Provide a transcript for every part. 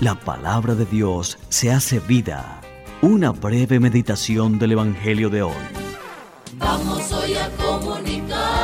la palabra de Dios se hace vida. Una breve meditación del Evangelio de hoy. Vamos hoy a comunicar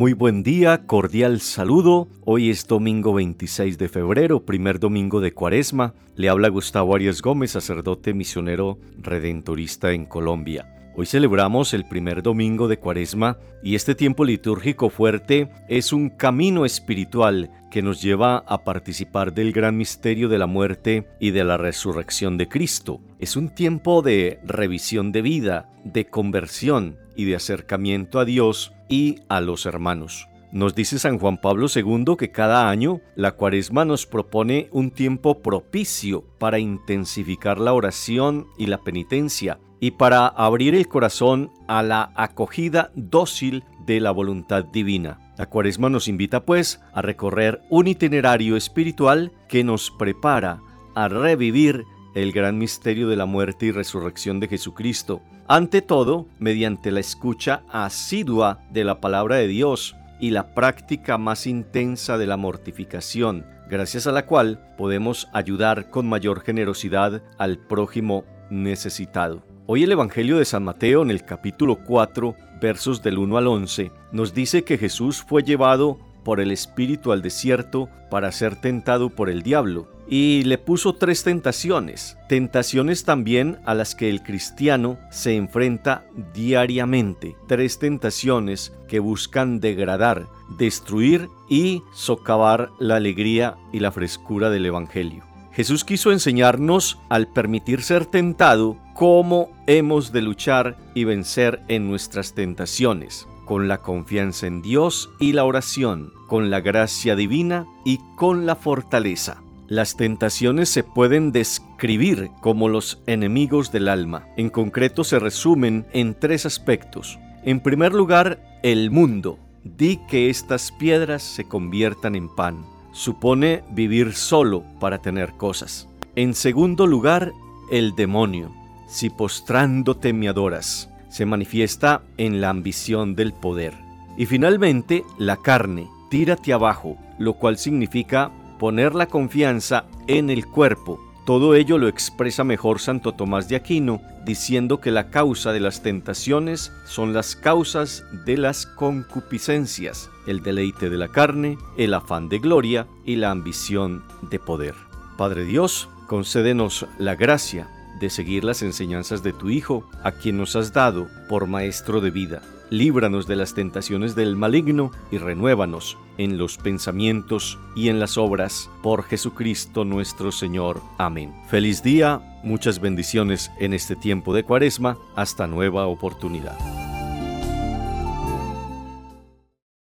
Muy buen día, cordial saludo. Hoy es domingo 26 de febrero, primer domingo de Cuaresma. Le habla Gustavo Arias Gómez, sacerdote misionero redentorista en Colombia. Hoy celebramos el primer domingo de Cuaresma y este tiempo litúrgico fuerte es un camino espiritual que nos lleva a participar del gran misterio de la muerte y de la resurrección de Cristo. Es un tiempo de revisión de vida, de conversión y de acercamiento a Dios y a los hermanos. Nos dice San Juan Pablo II que cada año la cuaresma nos propone un tiempo propicio para intensificar la oración y la penitencia y para abrir el corazón a la acogida dócil de la voluntad divina. La cuaresma nos invita pues a recorrer un itinerario espiritual que nos prepara a revivir el gran misterio de la muerte y resurrección de Jesucristo, ante todo mediante la escucha asidua de la palabra de Dios, y la práctica más intensa de la mortificación, gracias a la cual podemos ayudar con mayor generosidad al prójimo necesitado. Hoy el Evangelio de San Mateo en el capítulo 4, versos del 1 al 11, nos dice que Jesús fue llevado por el Espíritu al desierto para ser tentado por el diablo y le puso tres tentaciones, tentaciones también a las que el cristiano se enfrenta diariamente, tres tentaciones que buscan degradar, destruir y socavar la alegría y la frescura del Evangelio. Jesús quiso enseñarnos, al permitir ser tentado, cómo hemos de luchar y vencer en nuestras tentaciones, con la confianza en Dios y la oración, con la gracia divina y con la fortaleza. Las tentaciones se pueden describir como los enemigos del alma. En concreto se resumen en tres aspectos. En primer lugar, el mundo. Di que estas piedras se conviertan en pan. Supone vivir solo para tener cosas. En segundo lugar, el demonio. Si postrándote me adoras, se manifiesta en la ambición del poder. Y finalmente, la carne. Tírate abajo, lo cual significa poner la confianza en el cuerpo. Todo ello lo expresa mejor Santo Tomás de Aquino, diciendo que la causa de las tentaciones son las causas de las concupiscencias, el deleite de la carne, el afán de gloria y la ambición de poder. Padre Dios, concédenos la gracia de seguir las enseñanzas de tu Hijo, a quien nos has dado por Maestro de vida líbranos de las tentaciones del maligno y renuévanos en los pensamientos y en las obras por Jesucristo nuestro Señor. Amén. Feliz día, muchas bendiciones en este tiempo de cuaresma, hasta nueva oportunidad.